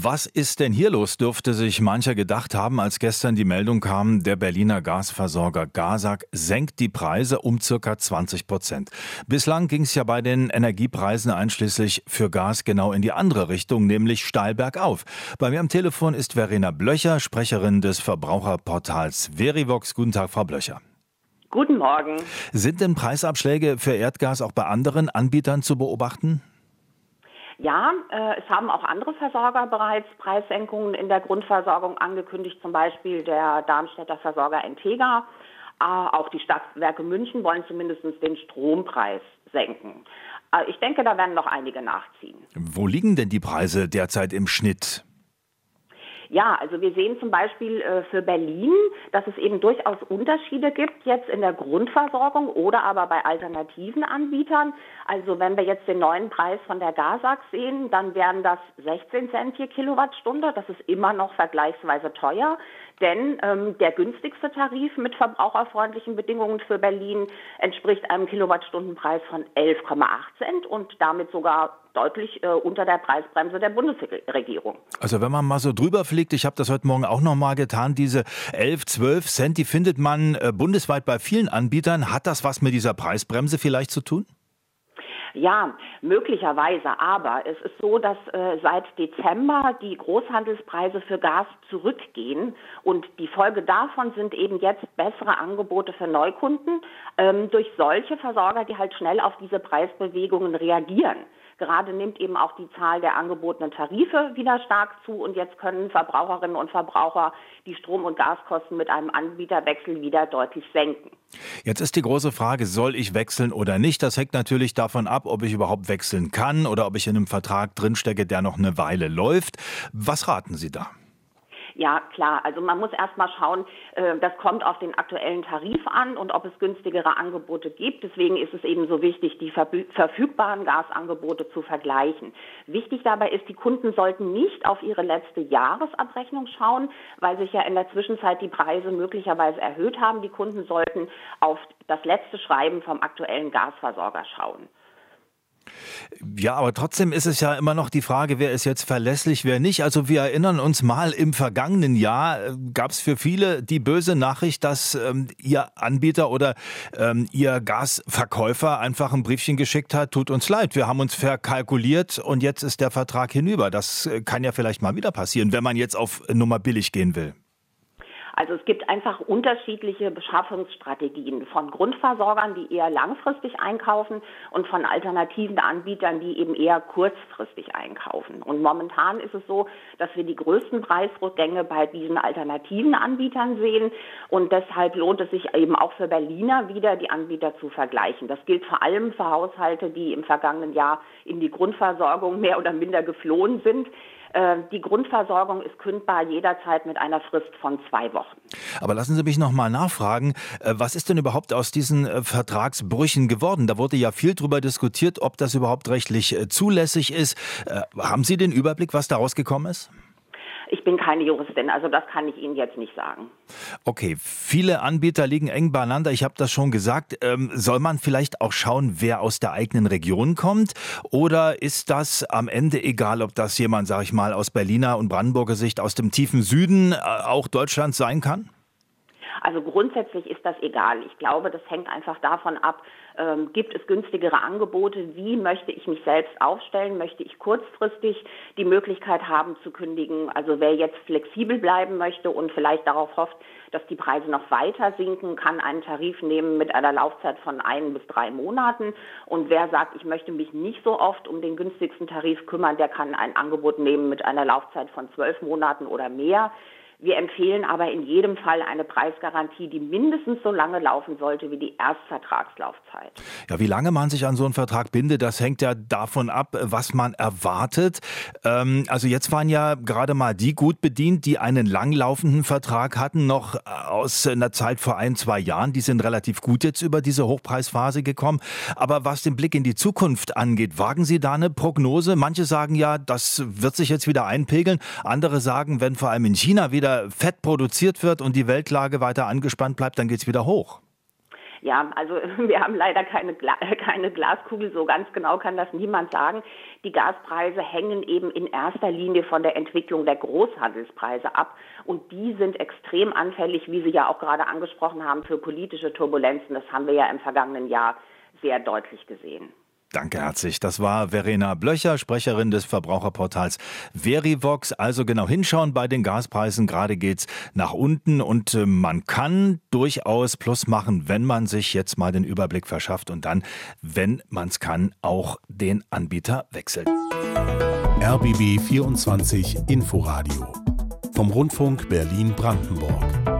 Was ist denn hier los, dürfte sich mancher gedacht haben, als gestern die Meldung kam, der Berliner Gasversorger Gasag senkt die Preise um circa 20 Prozent. Bislang ging es ja bei den Energiepreisen einschließlich für Gas genau in die andere Richtung, nämlich steil bergauf. Bei mir am Telefon ist Verena Blöcher, Sprecherin des Verbraucherportals Verivox. Guten Tag, Frau Blöcher. Guten Morgen. Sind denn Preisabschläge für Erdgas auch bei anderen Anbietern zu beobachten? Ja, äh, es haben auch andere Versorger bereits Preissenkungen in der Grundversorgung angekündigt, zum Beispiel der Darmstädter Versorger Entega. Äh, auch die Stadtwerke München wollen zumindest den Strompreis senken. Äh, ich denke, da werden noch einige nachziehen. Wo liegen denn die Preise derzeit im Schnitt? Ja, also wir sehen zum Beispiel äh, für Berlin, dass es eben durchaus Unterschiede gibt jetzt in der Grundversorgung oder aber bei alternativen Anbietern. Also wenn wir jetzt den neuen Preis von der Gasag sehen, dann wären das 16 Cent je Kilowattstunde. Das ist immer noch vergleichsweise teuer, denn ähm, der günstigste Tarif mit verbraucherfreundlichen Bedingungen für Berlin entspricht einem Kilowattstundenpreis von 11,8 Cent und damit sogar deutlich äh, unter der Preisbremse der Bundesregierung. Also wenn man mal so drüber fliegt, ich habe das heute Morgen auch noch mal getan, diese 11, 12 Cent, die findet man äh, bundesweit bei vielen Anbietern. Hat das was mit dieser Preisbremse vielleicht zu tun? Ja, möglicherweise. Aber es ist so, dass äh, seit Dezember die Großhandelspreise für Gas zurückgehen und die Folge davon sind eben jetzt bessere Angebote für Neukunden ähm, durch solche Versorger, die halt schnell auf diese Preisbewegungen reagieren. Gerade nimmt eben auch die Zahl der angebotenen Tarife wieder stark zu und jetzt können Verbraucherinnen und Verbraucher die Strom- und Gaskosten mit einem Anbieterwechsel wieder deutlich senken. Jetzt ist die große Frage, soll ich wechseln oder nicht? Das hängt natürlich davon ab, ob ich überhaupt wechseln kann oder ob ich in einem Vertrag drinstecke, der noch eine Weile läuft. Was raten Sie da? Ja, klar. Also man muss erst mal schauen, äh, das kommt auf den aktuellen Tarif an und ob es günstigere Angebote gibt. Deswegen ist es eben so wichtig, die verfügbaren Gasangebote zu vergleichen. Wichtig dabei ist, die Kunden sollten nicht auf ihre letzte Jahresabrechnung schauen, weil sich ja in der Zwischenzeit die Preise möglicherweise erhöht haben. Die Kunden sollten auf das letzte Schreiben vom aktuellen Gasversorger schauen. Ja, aber trotzdem ist es ja immer noch die Frage, wer ist jetzt verlässlich, wer nicht. Also wir erinnern uns mal, im vergangenen Jahr äh, gab es für viele die böse Nachricht, dass ähm, ihr Anbieter oder ähm, ihr Gasverkäufer einfach ein Briefchen geschickt hat, tut uns leid, wir haben uns verkalkuliert und jetzt ist der Vertrag hinüber. Das äh, kann ja vielleicht mal wieder passieren, wenn man jetzt auf Nummer billig gehen will. Also es gibt einfach unterschiedliche Beschaffungsstrategien von Grundversorgern, die eher langfristig einkaufen und von alternativen Anbietern, die eben eher kurzfristig einkaufen. Und momentan ist es so, dass wir die größten Preisrückgänge bei diesen alternativen Anbietern sehen und deshalb lohnt es sich eben auch für Berliner wieder, die Anbieter zu vergleichen. Das gilt vor allem für Haushalte, die im vergangenen Jahr in die Grundversorgung mehr oder minder geflohen sind. Äh, die Grundversorgung ist kündbar jederzeit mit einer Frist von zwei Wochen. Aber lassen Sie mich noch mal nachfragen, äh, was ist denn überhaupt aus diesen äh, Vertragsbrüchen geworden? Da wurde ja viel darüber diskutiert, ob das überhaupt rechtlich zulässig ist. Haben Sie den Überblick, was daraus gekommen ist? Ich bin keine Juristin, also das kann ich Ihnen jetzt nicht sagen. Okay, viele Anbieter liegen eng beieinander. Ich habe das schon gesagt. Ähm, soll man vielleicht auch schauen, wer aus der eigenen Region kommt? Oder ist das am Ende egal, ob das jemand, sage ich mal, aus Berliner und Brandenburger Sicht aus dem tiefen Süden äh, auch Deutschlands sein kann? Also grundsätzlich ist das egal. Ich glaube, das hängt einfach davon ab, ähm, gibt es günstigere Angebote, wie möchte ich mich selbst aufstellen, möchte ich kurzfristig die Möglichkeit haben zu kündigen. Also wer jetzt flexibel bleiben möchte und vielleicht darauf hofft, dass die Preise noch weiter sinken, kann einen Tarif nehmen mit einer Laufzeit von ein bis drei Monaten. Und wer sagt, ich möchte mich nicht so oft um den günstigsten Tarif kümmern, der kann ein Angebot nehmen mit einer Laufzeit von zwölf Monaten oder mehr. Wir empfehlen aber in jedem Fall eine Preisgarantie, die mindestens so lange laufen sollte wie die Erstvertragslaufzeit. Ja, wie lange man sich an so einen Vertrag bindet, das hängt ja davon ab, was man erwartet. Ähm, also jetzt waren ja gerade mal die gut bedient, die einen langlaufenden Vertrag hatten, noch äh, aus einer Zeit vor ein, zwei Jahren. Die sind relativ gut jetzt über diese Hochpreisphase gekommen. Aber was den Blick in die Zukunft angeht, wagen Sie da eine Prognose? Manche sagen ja, das wird sich jetzt wieder einpegeln. Andere sagen, wenn vor allem in China wieder wieder Fett produziert wird und die Weltlage weiter angespannt bleibt, dann geht es wieder hoch. Ja, also wir haben leider keine, keine Glaskugel, so ganz genau kann das niemand sagen. Die Gaspreise hängen eben in erster Linie von der Entwicklung der Großhandelspreise ab und die sind extrem anfällig, wie Sie ja auch gerade angesprochen haben, für politische Turbulenzen. Das haben wir ja im vergangenen Jahr sehr deutlich gesehen. Danke herzlich. Das war Verena Blöcher, Sprecherin des Verbraucherportals Verivox. Also genau hinschauen bei den Gaspreisen. Gerade geht's nach unten und äh, man kann durchaus Plus machen, wenn man sich jetzt mal den Überblick verschafft und dann, wenn man es kann, auch den Anbieter wechselt. RBB 24 Inforadio vom Rundfunk Berlin-Brandenburg.